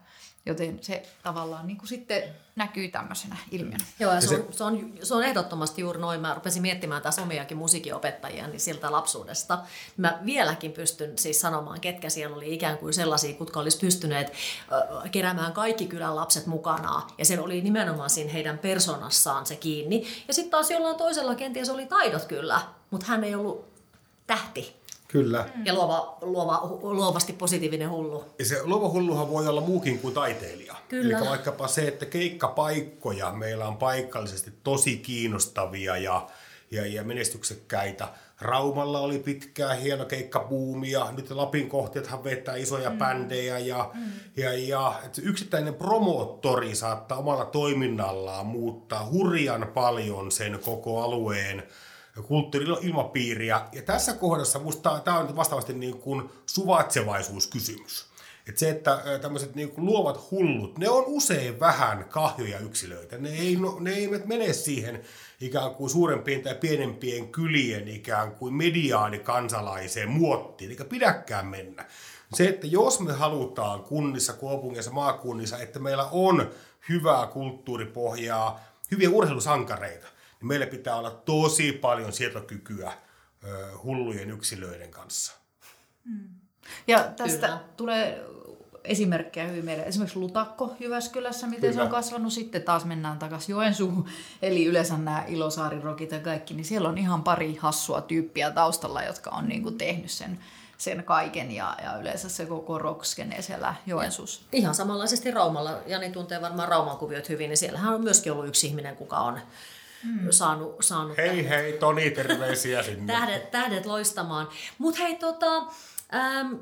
Joten se tavallaan niin kuin sitten näkyy tämmöisenä ilmiönä. Joo, ja se, on, se, on, se on ehdottomasti juuri noin. Mä rupesin miettimään tässä omiakin musiikinopettajia niin siltä lapsuudesta. Mä vieläkin pystyn siis sanomaan, ketkä siellä oli ikään kuin sellaisia, jotka olisi pystyneet äh, keräämään kaikki kylän lapset mukana. Ja se oli nimenomaan siinä heidän persoonassaan se kiinni. Ja sitten taas jollain toisella kenties oli taidot kyllä, mutta hän ei ollut tähti. Kyllä. Ja luova, luova, luovasti positiivinen hullu. Ja se luova hulluhan voi olla muukin kuin taiteilija. Kyllä. Eli vaikkapa se, että keikkapaikkoja meillä on paikallisesti tosi kiinnostavia ja, ja, ja menestyksekkäitä. Raumalla oli pitkään hieno keikkabuumi ja nyt Lapin kohteethan vetää isoja mm. bändejä ja, mm. ja, ja että yksittäinen promoottori saattaa omalla toiminnallaan muuttaa hurjan paljon sen koko alueen kulttuuri-ilmapiiriä. Ja tässä kohdassa minusta tämä on vastaavasti niin kuin suvaitsevaisuuskysymys. Että se, että tämmöiset niin luovat hullut, ne on usein vähän kahjoja yksilöitä. Ne, ei, no, ne eivät mene siihen ikään kuin suurempien tai pienempien kylien ikään kuin mediaanikansalaiseen muottiin, eikä pidäkään mennä. Se, että jos me halutaan kunnissa, kaupungeissa, maakunnissa, että meillä on hyvää kulttuuripohjaa, hyviä urheilusankareita, niin meillä pitää olla tosi paljon sietokykyä hullujen yksilöiden kanssa. Mm. Ja tästä Kyllä. tulee esimerkkejä hyvin meille. Esimerkiksi Lutakko Jyväskylässä, miten Kyllä. se on kasvanut. Sitten taas mennään takaisin Joensuuhun. Eli yleensä nämä Ilosaarirokit ja kaikki, niin siellä on ihan pari hassua tyyppiä taustalla, jotka on niin kuin tehnyt sen sen kaiken ja, ja yleensä se koko rockskene siellä Joensuussa. Ihan samanlaisesti Raumalla. Jani tuntee varmaan Rauman kuviot hyvin, niin siellähän on myöskin ollut yksi ihminen, kuka on mm. saanut, saanut Hei tähdet, hei, Toni, terveisiä sinne. tähdet, tähdet loistamaan. Mutta hei, tota, ähm,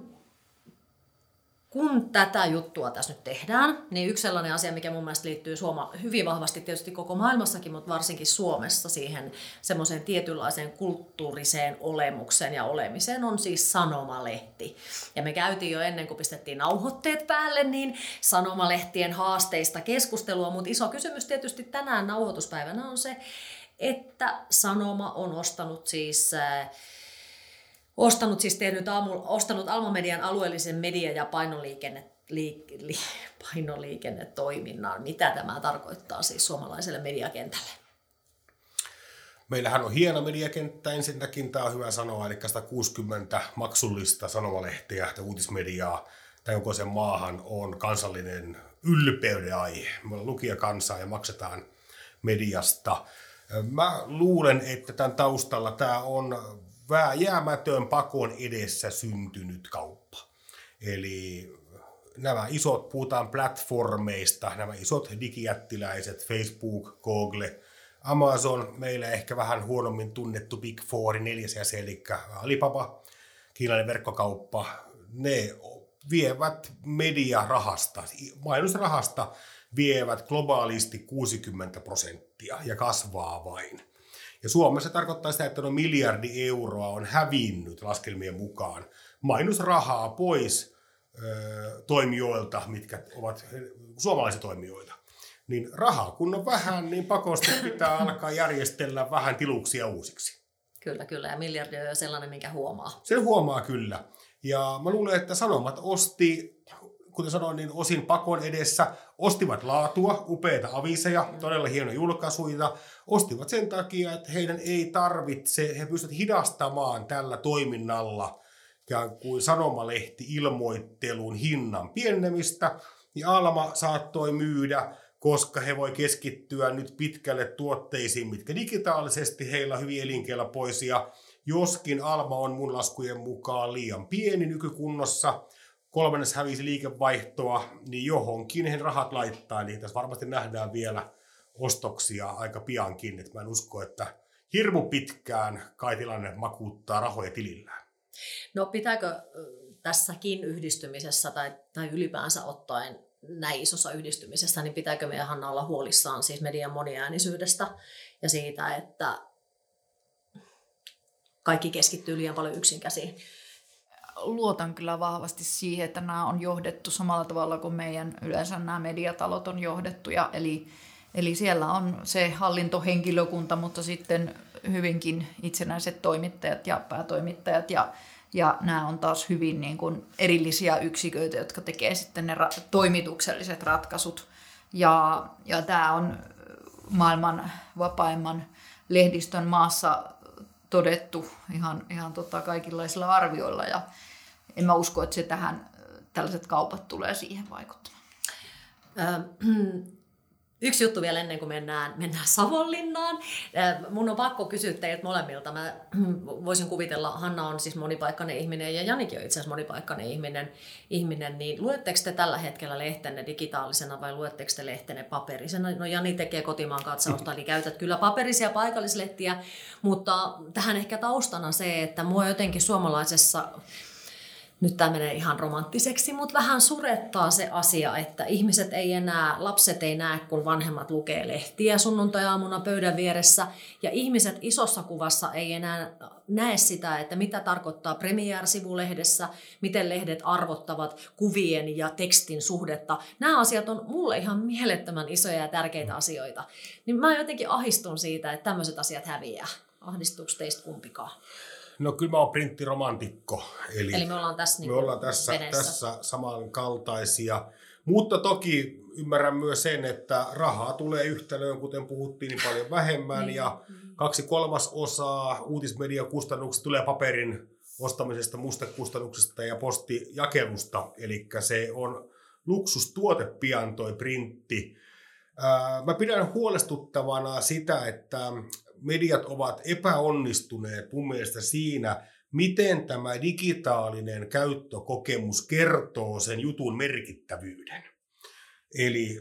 kun tätä juttua tässä nyt tehdään, niin yksi sellainen asia, mikä mun mielestä liittyy Suoma, hyvin vahvasti tietysti koko maailmassakin, mutta varsinkin Suomessa siihen semmoiseen tietynlaiseen kulttuuriseen olemukseen ja olemiseen on siis sanomalehti. Ja me käytiin jo ennen kuin pistettiin nauhoitteet päälle, niin sanomalehtien haasteista keskustelua, mutta iso kysymys tietysti tänään nauhoituspäivänä on se, että Sanoma on ostanut siis äh, ostanut siis tehnyt aamu, ostanut Alma Median alueellisen media- ja painoliikenne, li, li, painoliikennetoiminnan. Mitä tämä tarkoittaa siis suomalaiselle mediakentälle? Meillähän on hieno mediakenttä ensinnäkin, tämä on hyvä sanoa, eli 160 maksullista sanomalehteä ja uutismediaa tai joko sen maahan on kansallinen ylpeyden aihe. Me ollaan lukijakansaa ja maksetaan mediasta. Mä luulen, että tämän taustalla tämä on vääjäämätön pakon edessä syntynyt kauppa. Eli nämä isot, puhutaan platformeista, nämä isot digijättiläiset, Facebook, Google, Amazon, meillä ehkä vähän huonommin tunnettu Big Four, neljäs jäsen, eli Alibaba, kiinalainen verkkokauppa, ne vievät mediarahasta, mainosrahasta vievät globaalisti 60 prosenttia ja kasvaa vain. Ja Suomessa tarkoittaa sitä, että noin miljardi euroa on hävinnyt laskelmien mukaan mainosrahaa pois ö, toimijoilta, mitkä ovat suomalaisia toimijoita. Niin rahaa kun on vähän, niin pakosti pitää alkaa järjestellä vähän tiluksia uusiksi. Kyllä, kyllä. Ja miljardi on sellainen, minkä huomaa. Se huomaa kyllä. Ja mä luulen, että Sanomat osti kuten sanoin, niin osin pakon edessä, ostivat laatua, upeita aviseja, todella hienoja julkaisuja, ostivat sen takia, että heidän ei tarvitse, he pystyvät hidastamaan tällä toiminnalla ikään kuin sanomalehti ilmoittelun hinnan pienemistä, niin Alma saattoi myydä koska he voi keskittyä nyt pitkälle tuotteisiin, mitkä digitaalisesti heillä on hyvin elinkelpoisia. Joskin Alma on mun laskujen mukaan liian pieni nykykunnossa, kolmannes hävisi liikevaihtoa, niin johonkin he rahat laittaa, niin tässä varmasti nähdään vielä ostoksia aika piankin, että mä en usko, että hirmu pitkään kai tilanne makuuttaa rahoja tilillään. No pitääkö tässäkin yhdistymisessä tai, tai ylipäänsä ottaen näin isossa yhdistymisessä, niin pitääkö meidän Hanna olla huolissaan siis median moniäänisyydestä ja siitä, että kaikki keskittyy liian paljon yksin käsiin? luotan kyllä vahvasti siihen, että nämä on johdettu samalla tavalla kuin meidän yleensä nämä mediatalot on johdettu. Ja eli, eli siellä on se hallintohenkilökunta, mutta sitten hyvinkin itsenäiset toimittajat ja päätoimittajat ja ja nämä on taas hyvin niin kuin erillisiä yksiköitä, jotka tekee sitten ne ra- toimitukselliset ratkaisut. Ja, ja tämä on maailman vapaimman lehdistön maassa todettu ihan, ihan tota kaikenlaisilla arvioilla. Ja, en mä usko, että se tähän, tällaiset kaupat tulee siihen vaikuttamaan. Yksi juttu vielä ennen kuin mennään, mennään Savonlinnaan. Mun on pakko kysyä teiltä molemmilta. Mä voisin kuvitella, Hanna on siis monipaikkainen ihminen ja Janikin on itse asiassa monipaikkainen ihminen. ihminen niin luetteko te tällä hetkellä lehtenne digitaalisena vai luetteko te lehtenne paperisena? No Jani tekee kotimaan katsausta, eli käytät kyllä paperisia paikallislehtiä, mutta tähän ehkä taustana se, että mua jotenkin suomalaisessa nyt tämä menee ihan romanttiseksi, mutta vähän surettaa se asia, että ihmiset ei enää, lapset ei näe, kun vanhemmat lukee lehtiä sunnuntai-aamuna pöydän vieressä, ja ihmiset isossa kuvassa ei enää näe sitä, että mitä tarkoittaa Premiere-sivulehdessä, miten lehdet arvottavat kuvien ja tekstin suhdetta. Nämä asiat on mulle ihan mielettömän isoja ja tärkeitä asioita. Niin mä jotenkin ahistun siitä, että tämmöiset asiat häviää. Ahdistuuko teistä kumpikaan? No kyllä mä oon printtiromantikko. Eli, eli me ollaan tässä, niin me ollaan tässä, tässä samankaltaisia. Mutta toki ymmärrän myös sen, että rahaa tulee yhtälöön, kuten puhuttiin, niin paljon vähemmän. niin. Ja kaksi kolmasosaa uutismediakustannuksista tulee paperin ostamisesta, mustekustannuksista ja postijakelusta. Eli se on luksustuote pian toi printti. Mä pidän huolestuttavana sitä, että mediat ovat epäonnistuneet mun mielestä siinä, miten tämä digitaalinen käyttökokemus kertoo sen jutun merkittävyyden. Eli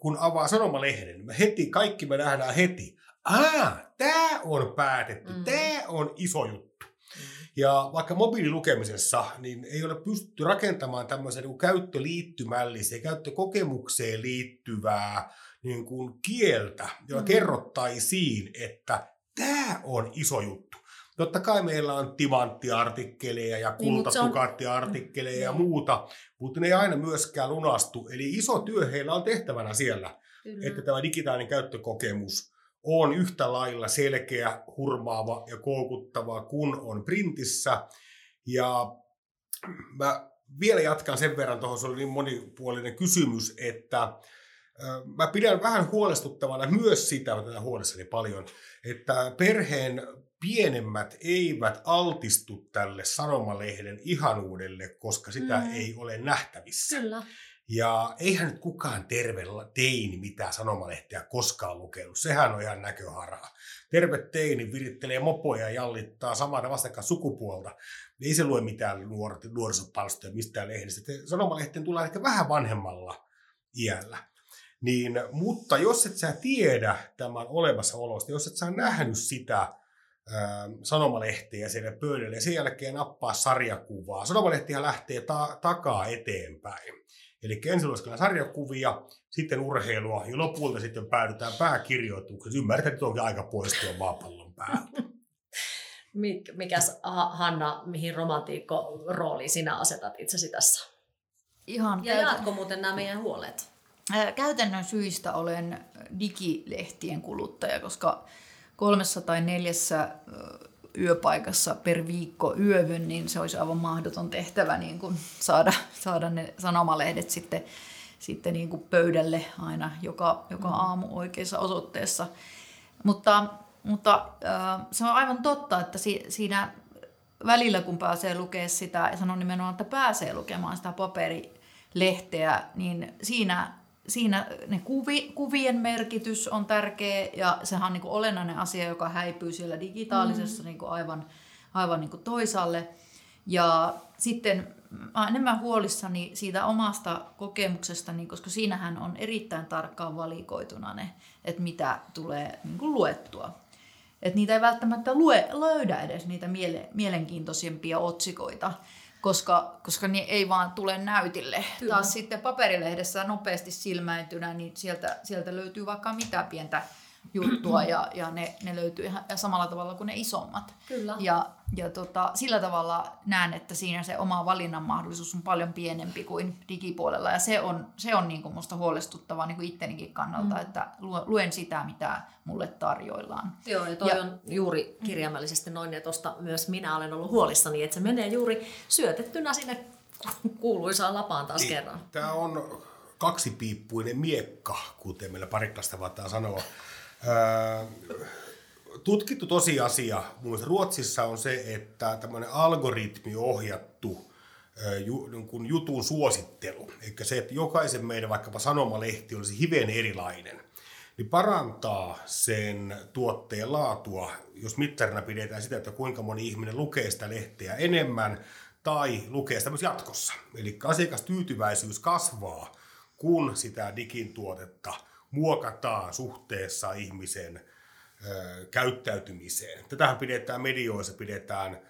kun avaa sanomalehden, me heti, kaikki me nähdään heti, ah, tämä on päätetty, mm. tämä on iso juttu. Mm. Ja vaikka mobiililukemisessa niin ei ole pystytty rakentamaan tämmöisen niin käyttöliittymällisiä, käyttökokemukseen liittyvää niin kuin kieltä, jolla mm. kerrottaisiin, että tämä on iso juttu. Totta kai meillä on timanttiartikkeleja ja niin, kultatukattiartikkeleja niin, on... ja muuta, mutta ne ei aina myöskään lunastu. Eli iso työ heillä on tehtävänä siellä, Kyllä. että tämä digitaalinen käyttökokemus on yhtä lailla selkeä, hurmaava ja koukuttava kuin on printissä. Ja mä vielä jatkan sen verran, tuohon se oli niin monipuolinen kysymys, että Mä pidän vähän huolestuttavana myös sitä, että huolissani paljon, että perheen pienemmät eivät altistu tälle sanomalehden ihanuudelle, koska sitä mm. ei ole nähtävissä. Kyllä. Ja eihän nyt kukaan terve teini mitään sanomalehteä koskaan lukenut. Sehän on ihan näköharaa. Terve teini virittelee mopoja ja jallittaa samana vastakkain sukupuolta. Ei se lue mitään nuor- nuorisopalstoja mistään lehdistä. Sanomalehteen tulee ehkä vähän vanhemmalla iällä. Niin, mutta jos et sä tiedä tämän olemassaolosta, jos et sä nähnyt sitä ää, sanomalehtiä siellä pöydällä ja sen jälkeen nappaa sarjakuvaa. Sanomalehtiä lähtee ta- takaa eteenpäin. Eli ensin lueskellaan sarjakuvia, sitten urheilua ja lopulta sitten päädytään pääkirjoitukseen. Ymmärrät, että onkin aika poistua maapallon päältä. Mikäs Hanna, mihin romantiikko rooli sinä asetat itsesi tässä? Ihan ja jaatko muuten nämä meidän huolet? Käytännön syistä olen digilehtien kuluttaja, koska kolmessa tai neljässä yöpaikassa per viikko yövyn, niin se olisi aivan mahdoton tehtävä niin kuin saada, saada ne sanomalehdet sitten, sitten niin kuin pöydälle aina joka, joka mm. aamu oikeassa osoitteessa. Mutta, mutta se on aivan totta, että siinä välillä kun pääsee lukemaan sitä, ja sanon nimenomaan, että pääsee lukemaan sitä paperilehteä, niin siinä siinä ne kuvi, kuvien merkitys on tärkeä ja sehän on niin kuin olennainen asia, joka häipyy siellä digitaalisessa mm. niin kuin aivan, aivan niin kuin toisaalle. Ja sitten mä enemmän huolissani siitä omasta kokemuksestani, koska siinähän on erittäin tarkkaan valikoituna ne, että mitä tulee niin kuin luettua. Että niitä ei välttämättä lue, löydä edes niitä miele, mielenkiintoisimpia otsikoita koska, koska ne ei vaan tule näytille. Kyllä. Taas sitten paperilehdessä nopeasti silmäytynä, niin sieltä, sieltä löytyy vaikka mitä pientä juttua ja, ja ne, ne löytyy ihan samalla tavalla kuin ne isommat. Kyllä. Ja, ja tota, sillä tavalla näen, että siinä se oma valinnan mahdollisuus on paljon pienempi kuin digipuolella ja se on, se on niin kuin musta huolestuttavaa niin kuin ittenikin kannalta, mm. että luen sitä, mitä mulle tarjoillaan. Joo, ja toi ja, on juuri kirjaimellisesti noin, ja tuosta myös minä olen ollut huolissani, että se menee juuri syötettynä sinne kuuluisaan lapaan taas niin, kerran. Tämä on kaksipiippuinen miekka, kuten meillä pariklasta vaattaa sanoa tutkittu tosiasia mun Ruotsissa on se, että tämmöinen algoritmiohjattu niin jutun suosittelu, eli se, että jokaisen meidän vaikkapa sanomalehti olisi hiveen erilainen, niin parantaa sen tuotteen laatua, jos mittarina pidetään sitä, että kuinka moni ihminen lukee sitä lehteä enemmän tai lukee sitä myös jatkossa. Eli asiakastyytyväisyys kasvaa, kun sitä digin tuotetta – muokataan suhteessa ihmisen ö, käyttäytymiseen. Tätähän pidetään medioissa, pidetään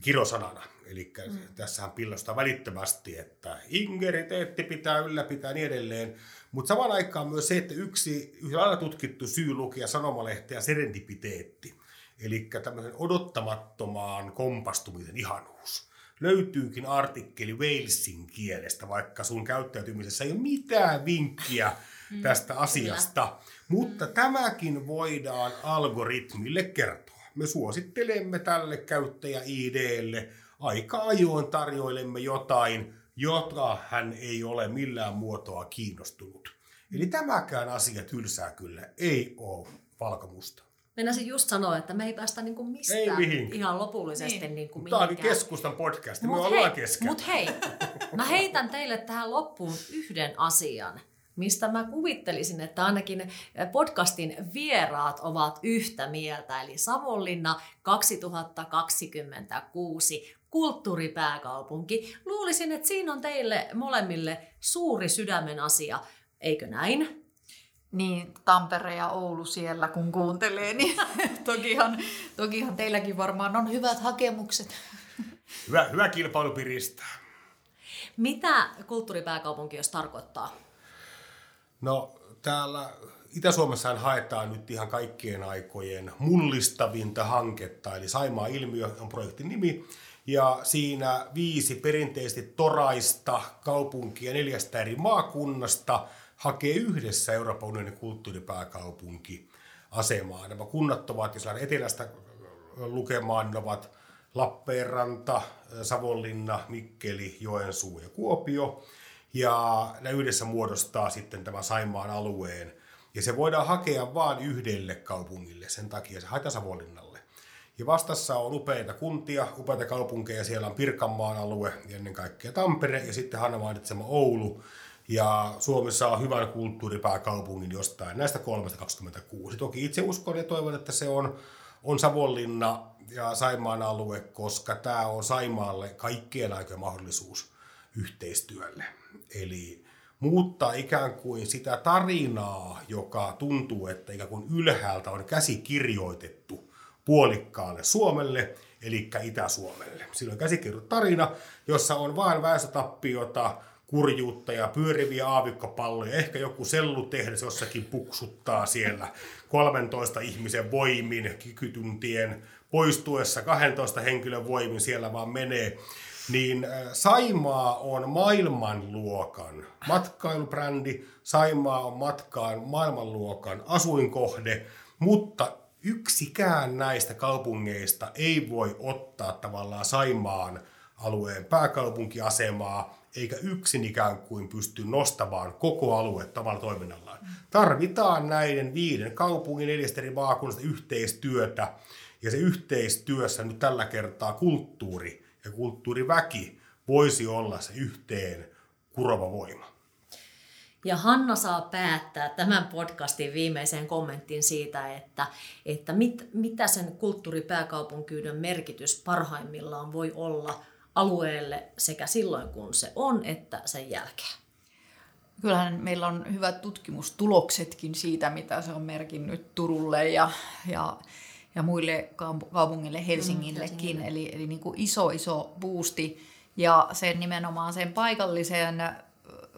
kirosanana. Eli mm. tässähän pillostaa välittömästi, että ingeriteetti pitää ylläpitää niin edelleen. Mutta samaan aikaan myös se, että yksi aina tutkittu syy lukea sanomalehteä serendipiteetti, eli tämmöisen odottamattomaan kompastumisen ihanuus. Löytyykin artikkeli Walesin kielestä, vaikka sun käyttäytymisessä ei ole mitään vinkkiä mm, tästä asiasta. Mutta tämäkin voidaan algoritmille kertoa. Me suosittelemme tälle käyttäjä-IDlle aika ajoin tarjoilemme jotain, jota hän ei ole millään muotoa kiinnostunut. Eli tämäkään asia tylsää kyllä ei ole valkomusta. Meinasin just sanoa, että me ei päästä niinku mistään ei ihan lopullisesti niin. Niinku Tämä on keskustan podcast, me ollaan kesken. Mutta hei, mä heitän teille tähän loppuun yhden asian mistä mä kuvittelisin, että ainakin podcastin vieraat ovat yhtä mieltä, eli Savonlinna 2026 kulttuuripääkaupunki. Luulisin, että siinä on teille molemmille suuri sydämen asia, eikö näin? Niin, Tampere ja Oulu siellä, kun kuuntelee, niin tokihan, tokihan teilläkin varmaan on hyvät hakemukset. Hyvä, hyvä kilpailu piristää. Mitä kulttuuripääkaupunki jos tarkoittaa? No täällä Itä-Suomessa haetaan nyt ihan kaikkien aikojen mullistavinta hanketta, eli Saimaa ilmiö on projektin nimi, ja siinä viisi perinteisesti toraista kaupunkia neljästä eri maakunnasta hakee yhdessä Euroopan unionin kulttuuripääkaupunki asemaa. Nämä kunnat ovat, jos etelästä lukemaan, ne ovat Lappeenranta, Savonlinna, Mikkeli, Joensuu ja Kuopio. Ja ne yhdessä muodostaa sitten tämän Saimaan alueen. Ja se voidaan hakea vain yhdelle kaupungille, sen takia se haetaan Savonlinnalle. Ja vastassa on upeita kuntia, upeita kaupunkeja, siellä on Pirkanmaan alue ja ennen kaikkea Tampere ja sitten Hanna mainitsema Oulu. Ja Suomessa on hyvän kulttuuripääkaupungin jostain näistä 326. Toki itse uskon ja toivon, että se on, on Savonlinna ja Saimaan alue, koska tämä on Saimaalle kaikkien aikojen mahdollisuus yhteistyölle. Eli muuttaa ikään kuin sitä tarinaa, joka tuntuu, että ikään kuin ylhäältä on käsikirjoitettu puolikkaalle Suomelle, eli Itä-Suomelle. Sillä on käsikirjoitettu tarina, jossa on vain väestötappiota, kurjuutta ja pyöriviä aavikkopalloja. Ehkä joku sellutehdas jossakin puksuttaa siellä 13 ihmisen voimin kikytuntien poistuessa 12 henkilön voimin siellä vaan menee. Niin äh, Saimaa on maailmanluokan matkailubrändi, Saimaa on matkaan maailmanluokan asuinkohde, mutta yksikään näistä kaupungeista ei voi ottaa tavallaan Saimaan alueen pääkaupunkiasemaa, eikä yksin ikään kuin pysty nostamaan koko alue tavalla toiminnallaan. Tarvitaan näiden viiden kaupungin neljästä eri maakunnasta yhteistyötä, ja se yhteistyössä nyt tällä kertaa kulttuuri ja kulttuuriväki voisi olla se yhteen kurova voima. Ja Hanna saa päättää tämän podcastin viimeisen kommentin siitä, että, että mit, mitä sen kulttuuripääkaupunkiuden merkitys parhaimmillaan voi olla alueelle sekä silloin, kun se on, että sen jälkeen. Kyllähän meillä on hyvät tutkimustuloksetkin siitä, mitä se on merkinnyt Turulle ja, ja ja muille kaupungille, Helsingillekin. Mm, eli eli niin kuin iso, iso boosti. Ja sen nimenomaan sen paikallisen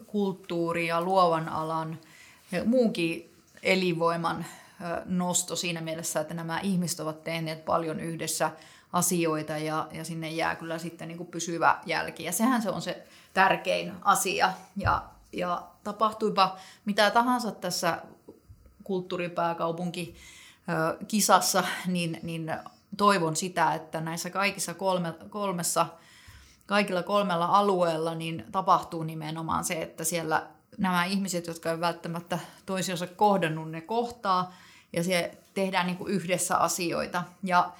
kulttuuri- ja luovan alan ja muunkin elinvoiman nosto siinä mielessä, että nämä ihmiset ovat tehneet paljon yhdessä asioita ja, ja sinne jää mau sitten niin kuin pysyvä jälki. Ja sehän se on se tärkein asia. Ja, ja tapahtuipa mitä tahansa tässä kulttuuripääkaupunki kisassa, niin, niin toivon sitä, että näissä kaikissa kolme, kolmessa, kaikilla kolmella alueella niin tapahtuu nimenomaan se, että siellä nämä ihmiset, jotka eivät välttämättä toisiansa kohdannut, ne kohtaa ja se tehdään niin kuin yhdessä asioita. Ja,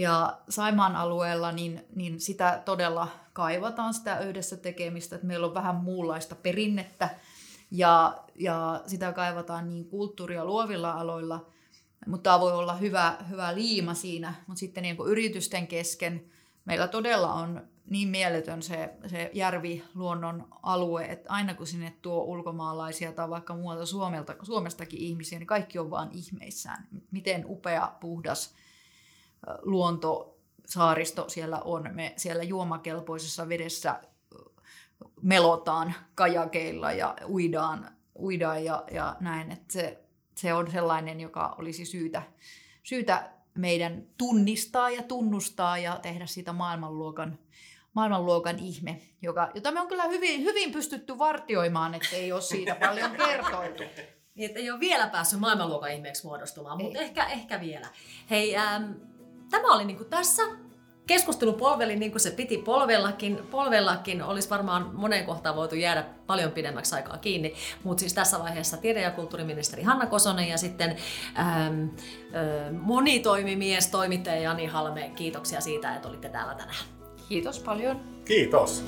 ja Saimaan alueella niin, niin sitä todella kaivataan, sitä yhdessä tekemistä, että meillä on vähän muunlaista perinnettä ja, ja sitä kaivataan niin kulttuuri- ja luovilla aloilla – mutta tämä voi olla hyvä, hyvä liima siinä, mutta sitten niin yritysten kesken meillä todella on niin mieletön se, se järviluonnon alue, että aina kun sinne tuo ulkomaalaisia tai vaikka muualta Suomelta, Suomestakin ihmisiä, niin kaikki on vaan ihmeissään. Miten upea, puhdas luonto saaristo siellä on. Me siellä juomakelpoisessa vedessä melotaan kajakeilla ja uidaan, uidaan ja, ja näin. Että se, se on sellainen, joka olisi syytä, syytä meidän tunnistaa ja tunnustaa ja tehdä siitä maailmanluokan, maailmanluokan ihme, joka, jota me on kyllä hyvin, hyvin pystytty vartioimaan, että ei ole siitä paljon kertoiltu. Niin, että ei ole vielä päässyt maailmanluokan ihmeeksi muodostumaan, mutta ehkä, ehkä vielä. Hei, ähm, tämä oli niinku tässä. Keskustelu polveli niin kuin se piti polvellakin. Polvellakin olisi varmaan moneen kohtaan voitu jäädä paljon pidemmäksi aikaa kiinni. Mutta siis tässä vaiheessa tiede- ja kulttuuriministeri Hanna Kosonen ja sitten ähm, äh, monitoimimies, toimittaja Jani Halme, kiitoksia siitä, että olitte täällä tänään. Kiitos paljon. Kiitos.